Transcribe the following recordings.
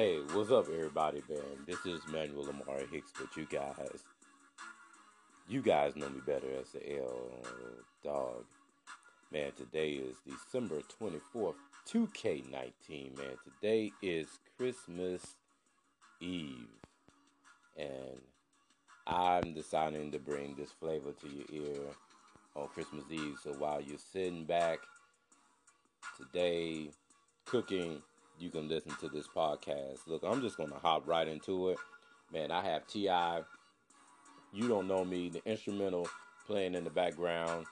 Hey, what's up, everybody, man? This is Manuel Lamar Hicks, but you guys, you guys know me better as the L dog. Man, today is December 24th, 2K19, man. Today is Christmas Eve. And I'm deciding to bring this flavor to your ear on Christmas Eve. So while you're sitting back today, cooking, you can listen to this podcast. Look, I'm just going to hop right into it. Man, I have T.I. You don't know me, the instrumental playing in the background.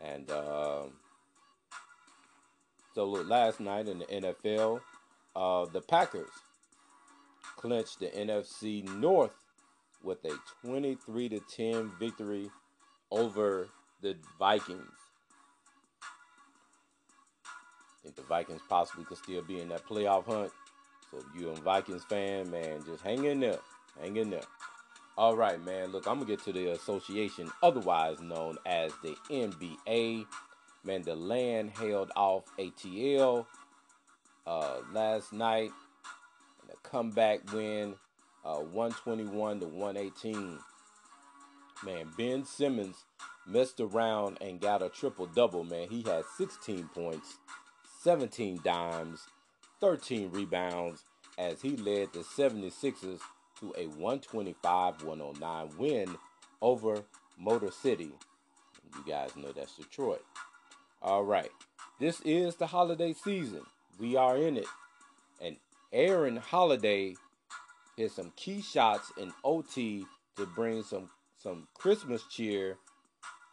And uh, so, look, last night in the NFL, uh, the Packers clinched the NFC North with a 23 to 10 victory over the Vikings. Think the Vikings possibly could still be in that playoff hunt. So if you're a Vikings fan, man, just hang in there. Hang in there. All right, man. Look, I'm gonna get to the association, otherwise known as the NBA. Man, the land held off ATL uh, last night and a comeback win, uh, 121 to 118. Man, Ben Simmons messed around and got a triple double. Man, he had 16 points, 17 dimes, 13 rebounds as he led the 76ers to a 125-109 win over Motor City. You guys know that's Detroit. All right. This is the holiday season. We are in it. And Aaron Holiday hit some key shots in OT to bring some some Christmas cheer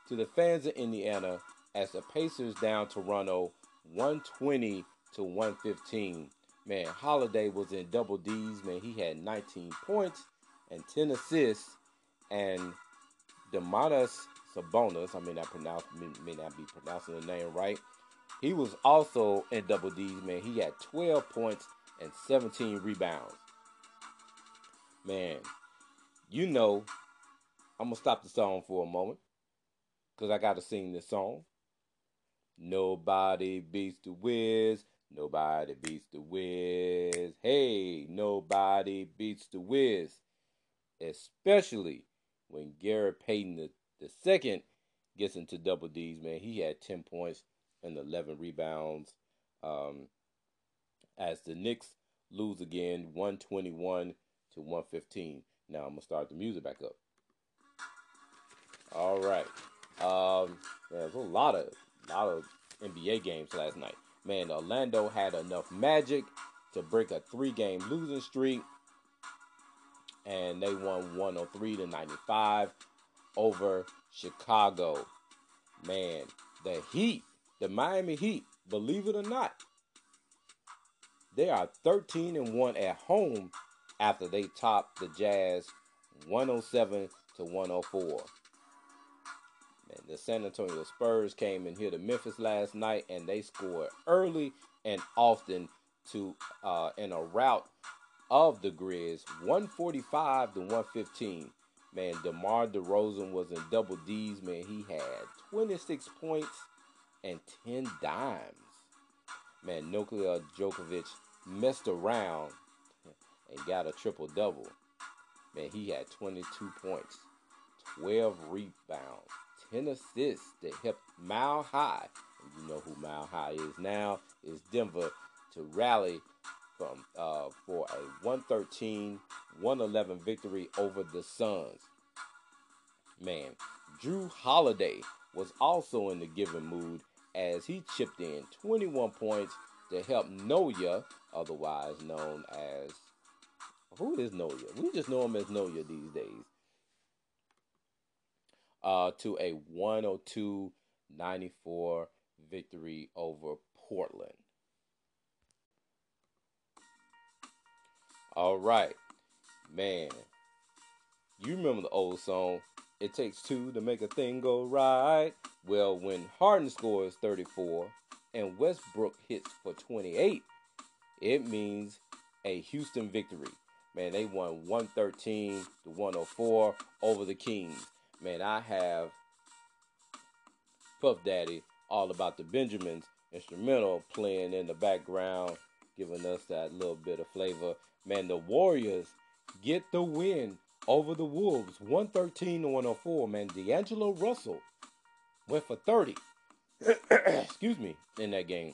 to the fans of Indiana as the Pacers down Toronto 120 to 115. Man, Holiday was in double D's. Man, he had 19 points and 10 assists. And Domantas Sabonis, I may not pronounce may, may not be pronouncing the name right. He was also in double D's. Man, he had 12 points and 17 rebounds. Man, you know, I'm gonna stop the song for a moment because I gotta sing this song. Nobody beats the Wiz. Nobody beats the Wiz. Hey, nobody beats the Wiz. Especially when Gary Payton the, the second gets into double D's, man. He had 10 points and 11 rebounds. Um, as the Knicks lose again, 121 to 115. Now I'm gonna start the music back up. All right. Um, there's a lot of lot of NBA games last night. Man, Orlando had enough magic to break a three-game losing streak, and they won 103 to 95 over Chicago. Man, the Heat, the Miami Heat, believe it or not, they are 13 and 1 at home after they topped the Jazz 107 to 104. And the San Antonio Spurs came in here to Memphis last night and they scored early and often to uh, in a route of the Grizz 145 to 115. Man, DeMar DeRozan was in double D's. Man, he had 26 points and 10 dimes. Man, Nikola Jokovic messed around and got a triple double. Man, he had 22 points, 12 rebounds, 10 assists that helped Mile High. And you know who Mile High is now is Denver to rally from uh, for a 113-111 victory over the Suns. Man, Jrue Holiday was also in the giving mood as he chipped in 21 points to help NOLA, otherwise known as who is NOLA? We just know him as NOLA these days. Uh, to a 102 94 victory over Portland. All right, man. You remember the old song, It Takes Two to Make a Thing Go Right? Well, when Harden scores 34 and Westbrook hits for 28, it means a Houston victory. Man, they won 113 to 104 over the Kings. Man, I have Puff Daddy all about the Benjamins instrumental playing in the background. giving us that little bit of flavor. Man, the Warriors get the win over the Wolves, 113 to 104. Man, D'Angelo Russell went for 30. Excuse me, in that game.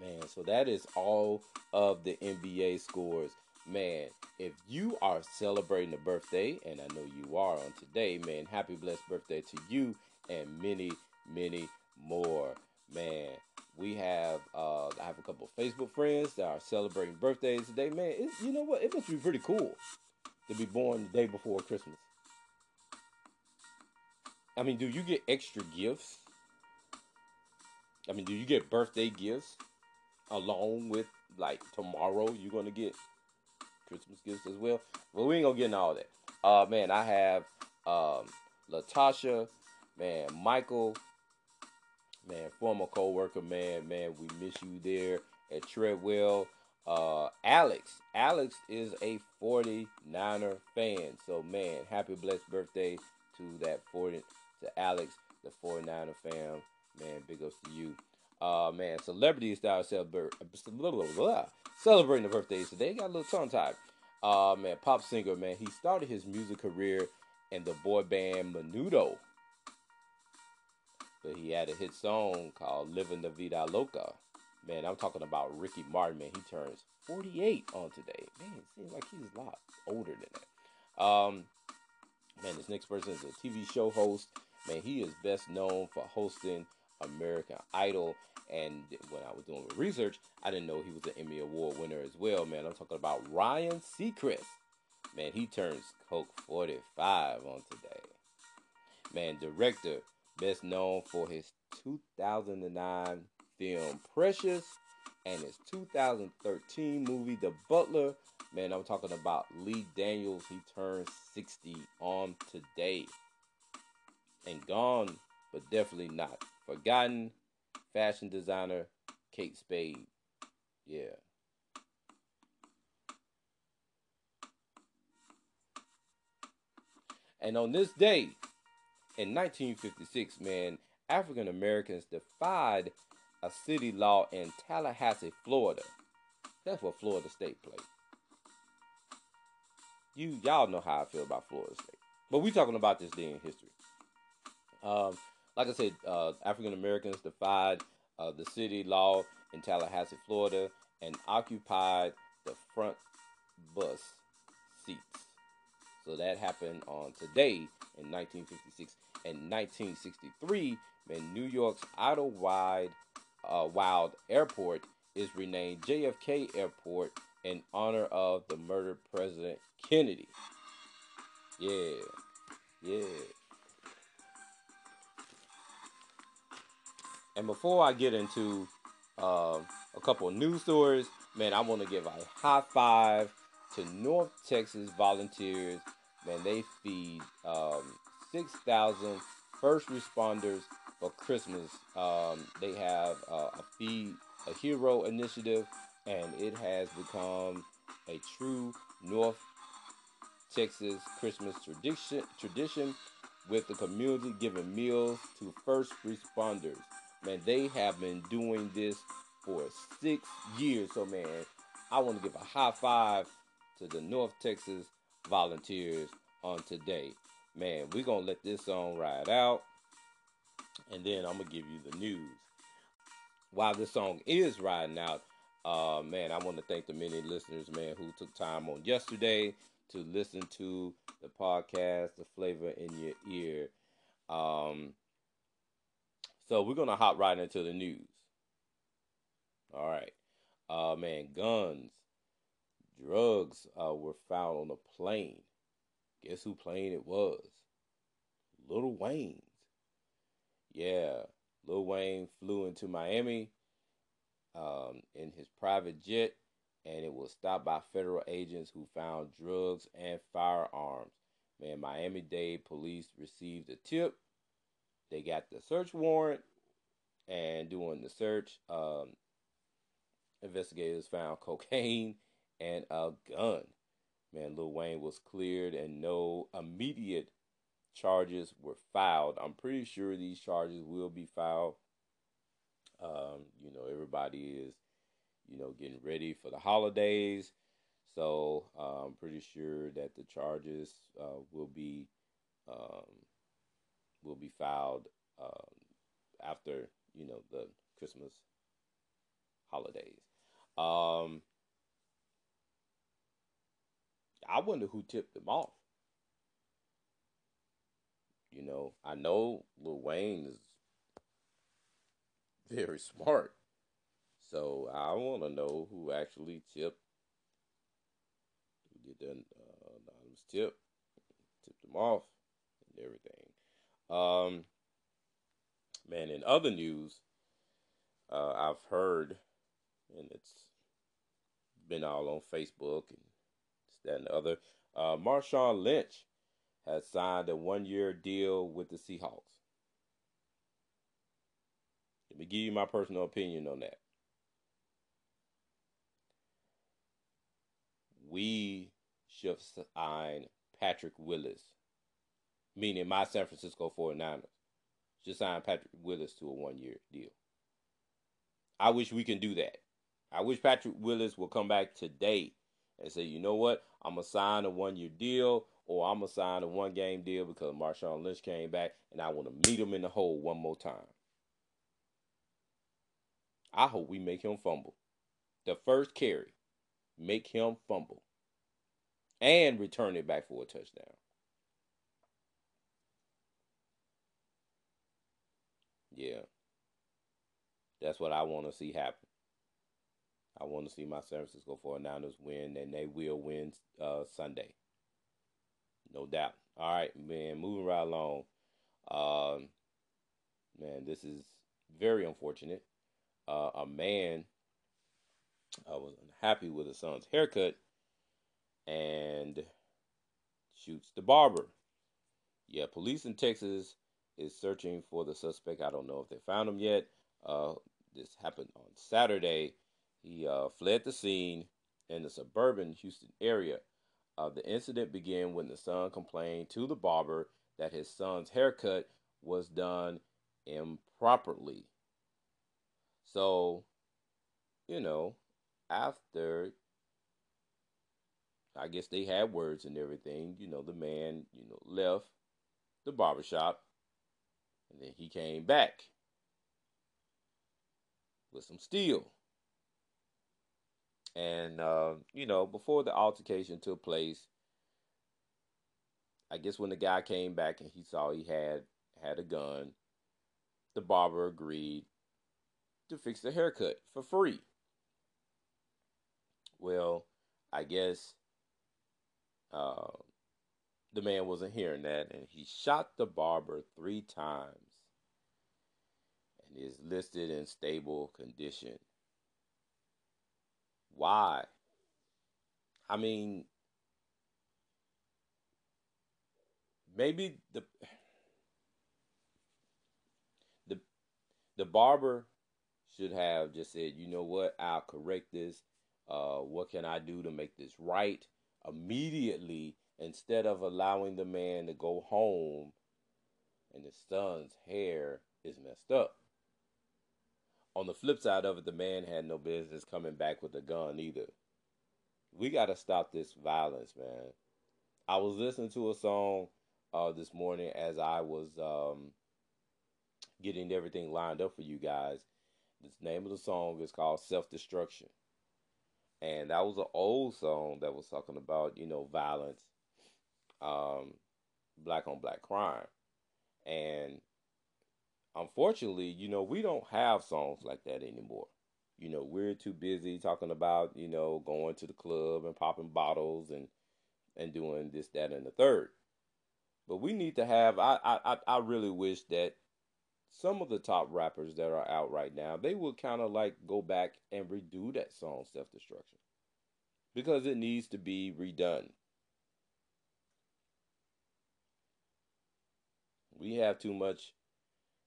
Man, so that is all of the NBA scores. Man, if you are celebrating a birthday, and I know you are on today, man, happy blessed birthday to you and many, many more. Man, we have uh, I have a couple of Facebook friends that are celebrating birthdays today. Man, it, you know what? It must be pretty cool to be born the day before Christmas. I mean, do you get extra gifts? I mean, do you get birthday gifts along with like tomorrow? You're gonna get Christmas gifts as well. But we ain't gonna get into all that. Uh, man, I have um, Latasha, man, Michael, man, former co-worker, man, man, we miss you there at Treadwell. Uh, Alex, Alex is a 49er fan, so man, happy blessed birthday to that 40 to Alex, the 49er fam, man, big ups to you. Uh, man, celebrities that are blah, blah, blah, celebrating the birthdays today. Got a little tongue tied. Uh, man, pop singer, man, he started his music career in the boy band Menudo. But he had a hit song called Living the Vida Loca. Man, I'm talking about Ricky Martin, man. He turns 48 on today. Man, it seems like he's a lot older than that. Um, man, this next person is a TV show host. Man, he is best known for hosting American Idol. And when I was doing research, I didn't know he was an Emmy Award winner as well, man. I'm talking about Ryan Seacrest. Man, he turns Coke 45 on today. Man, director, best known for his 2009 film Precious and his 2013 movie The Butler. Man, I'm talking about Lee Daniels. He turns 60 on today. And gone, but definitely not forgotten. Fashion designer Kate Spade. Yeah. And on this day, in 1956, man, African Americans defied a city law in Tallahassee, Florida. That's what Florida State played. You y'all know how I feel about Florida State, but we talking about this day in history. Um, like I said, uh, African Americans defied uh, the city law in Tallahassee, Florida, and occupied the front bus seats. So that happened on today in 1956 and 1963. When New York's Idlewild uh, Wild Airport is renamed JFK Airport in honor of the murdered President Kennedy. Yeah, yeah. And before I get into uh, a couple of news stories, man, I want to give a high five to North Texas volunteers. Man, they feed um, 6,000 first responders for Christmas. Um, they have uh, a Feed a Hero initiative, and it has become a true North Texas Christmas tradition. Tradition with the community giving meals to first responders. Man, they have been doing this for six years. So, man, I want to give a high five to the North Texas volunteers on today. Man, we're going to let this song ride out and then I'm gonna give you the news. While this song is riding out, uh, man, I want to thank the many listeners, man, who took time on yesterday to listen to the podcast, the flavor in your ear. Um, so we're gonna hop right into the news. All right, uh, man, guns, drugs uh, were found on a plane. Guess who plane it was? Lil Wayne. Yeah, Lil Wayne flew into Miami um, in his private jet, and it was stopped by federal agents who found drugs and firearms. Man, Miami Dade police received a tip. They got the search warrant, and doing the search, um, investigators found cocaine and a gun. Man, Lil Wayne was cleared, and no immediate charges were filed. I'm pretty sure these charges will be filed. Um, you know, everybody is, you know, getting ready for the holidays. So uh, I'm pretty sure that the charges uh, will be um, will be filed uh, after you know the Christmas holidays. Um, I wonder who tipped them off. You know, I know Lil Wayne is very smart. So I want to know who actually tipped, who did the uh, anonymous tip, tipped them off, and everything. Um, man, in other news, uh, I've heard, and it's been all on Facebook and that and the other. Uh, Marshawn Lynch has signed a one-year deal with the Seahawks. Let me give you my personal opinion on that. We should sign Patrick Willis, meaning my San Francisco 49ers, should sign Patrick Willis to a one year deal. I wish we can do that. I wish Patrick Willis will come back today and say, you know what, I'm going to sign a one year deal or I'm going to sign a one game deal because Marshawn Lynch came back and I want to meet him in the hole one more time. I hope we make him fumble. The first carry, make him fumble and return it back for a touchdown. Yeah. That's what I want to see happen. I want to see my San Francisco 49ers win, and they will win uh, Sunday. No doubt. All right, man, moving right along. Um, man, this is very unfortunate uh, a man uh, was unhappy with his son's haircut and shoots the barber. Yeah, police in Texas is searching for the suspect. I don't know if they found him yet. Uh, this happened on Saturday. He uh, fled the scene in the suburban Houston area. Uh, the incident began when the son complained to the barber that his son's haircut was done improperly. So, you know, after I guess they had words and everything, you know, the man, you know, left the barbershop and then he came back with some steel. And, uh, you know, before the altercation took place, I guess when the guy came back and he saw he had had a gun, the barber agreed to fix the haircut for free. Well, I guess uh, the man wasn't hearing that, and he shot the barber three times and is listed in stable condition. Why? I mean, maybe the the the barber should have just said, you know what, I'll correct this. Uh, what can I do to make this right? Immediately, instead of allowing the man to go home and his son's hair is messed up. On the flip side of it, the man had no business coming back with a gun either. We got to stop this violence, man. I was listening to a song uh, this morning as I was um, getting everything lined up for you guys, the name of the song is called Self Destruction. And that was an old song that was talking about, you know, violence, um, black on black crime. And unfortunately, you know, we don't have songs like that anymore. You know, we're too busy talking about, you know, going to the club and popping bottles and and doing this, that, and the third. But we need to have I I I really wish that some of the top rappers that are out right now, they will kind of like go back and redo that song Self Destruction because it needs to be redone. We have too much,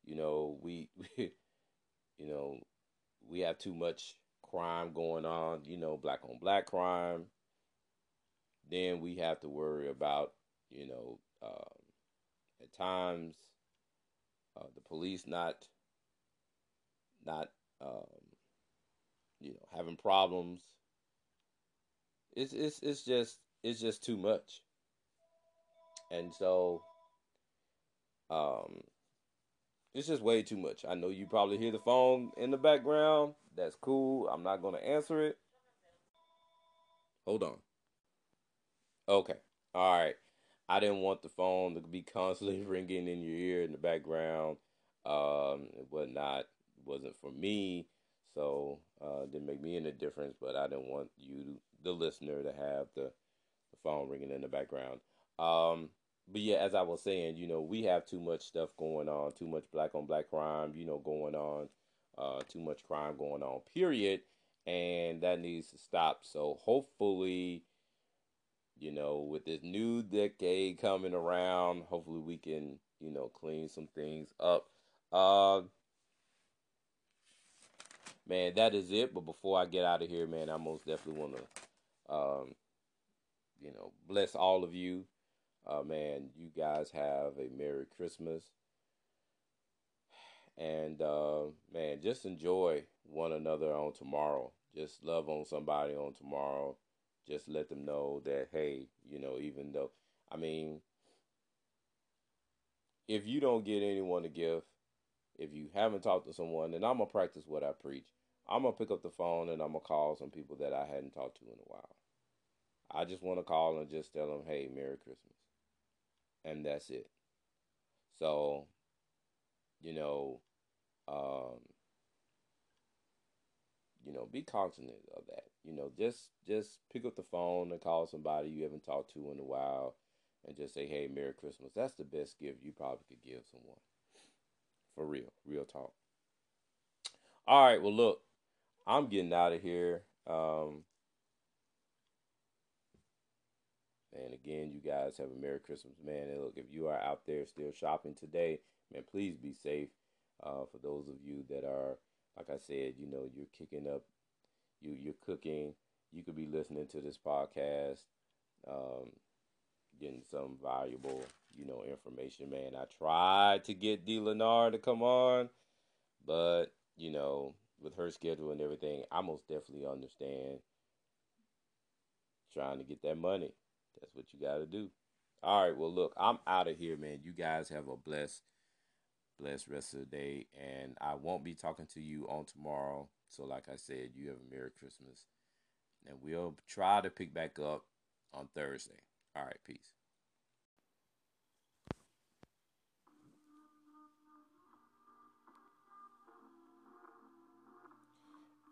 you know, we, we you know, we have too much crime going on, you know, black on black crime. Then we have to worry about, you know, um, at times uh, the police not not um, you know, having problems. It's it's it's just it's just too much. And so um it's just way too much. I know you probably hear the phone in the background. That's cool. I'm not going to answer it. Hold on. Okay. All right. I didn't want the phone to be constantly ringing in your ear in the background. Um, it was not it wasn't for me, so uh, didn't make me any difference. But I didn't want you, the listener, to have the the phone ringing in the background. Um, but yeah, as I was saying, you know, we have too much stuff going on, too much black on black crime, you know, going on, uh, too much crime going on, period. And that needs to stop. So hopefully, you know, with this new decade coming around, hopefully we can, you know, clean some things up. Uh, man, that is it. But before I get out of here, man, I most definitely want to, um, you know, bless all of you uh, man, you guys have a Merry Christmas. And uh, man, just enjoy one another on tomorrow. Just love on somebody on tomorrow. Just let them know that, hey, you know, even though, I mean, if you don't get anyone a gift, if you haven't talked to someone, then I'm going to practice what I preach. I'm going to pick up the phone and I'm going to call some people that I hadn't talked to in a while. I just want to call and just tell them, hey, Merry Christmas and that's it. So, you know, um, you know, be cognizant of that. You know, just just pick up the phone and call somebody you haven't talked to in a while, and just say, "Hey, Merry Christmas." That's the best gift you probably could give someone. For real, real talk. All right, well, look, I'm getting out of here. Um, And again, you guys have a Merry Christmas, man. And look, if you are out there still shopping today, man, please be safe. Uh, for those of you that are, like I said, you know, you're kicking up, you you're cooking. You could be listening to this podcast, um, getting some valuable, you know, information, man. I tried to get D. Lennar to come on, but you know, with her schedule and everything, I most definitely understand trying to get that money. That's what you got to do. All right. Well, look, I'm out of here, man. You guys have a blessed, blessed rest of the day. And I won't be talking to you on tomorrow. So, like I said, you have a Merry Christmas. And we'll try to pick back up on Thursday. All right. Peace.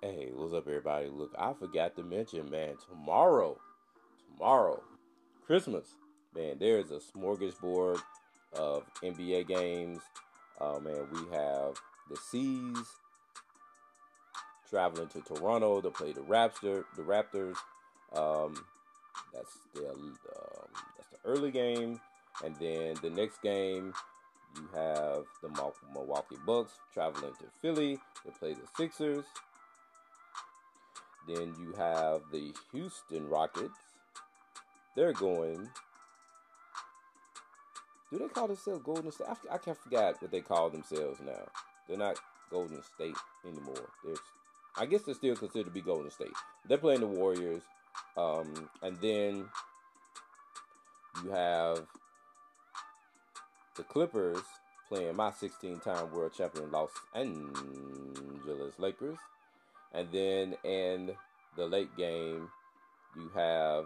Hey, what's up, everybody? Look, I forgot to mention, man, tomorrow, tomorrow, Christmas, man, there is a smorgasbord of NBA games. Uh, man, we have the C's traveling to Toronto to play the Raptor, the Raptors. Um, that's the um, that's the early game, and then the next game you have the Milwaukee Bucks traveling to Philly to play the Sixers. Then you have the Houston Rockets they're going. Do they call themselves Golden State? I, I can't forget what they call themselves now. They're not Golden State anymore. They're, I guess they're still considered to be Golden State. They're playing the Warriors, um, and then you have the Clippers playing my 16-time world champion Los Angeles Lakers, and then in the late game you have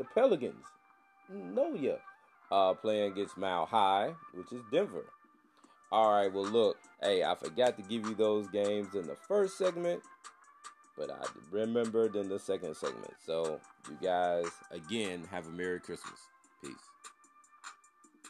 the Pelicans. NOLA. Uh, playing against Mile High, which is Denver. All right, well, look, hey, I forgot to give you those games in the first segment, but I remembered in the second segment. So, you guys, again, have a Merry Christmas. Peace.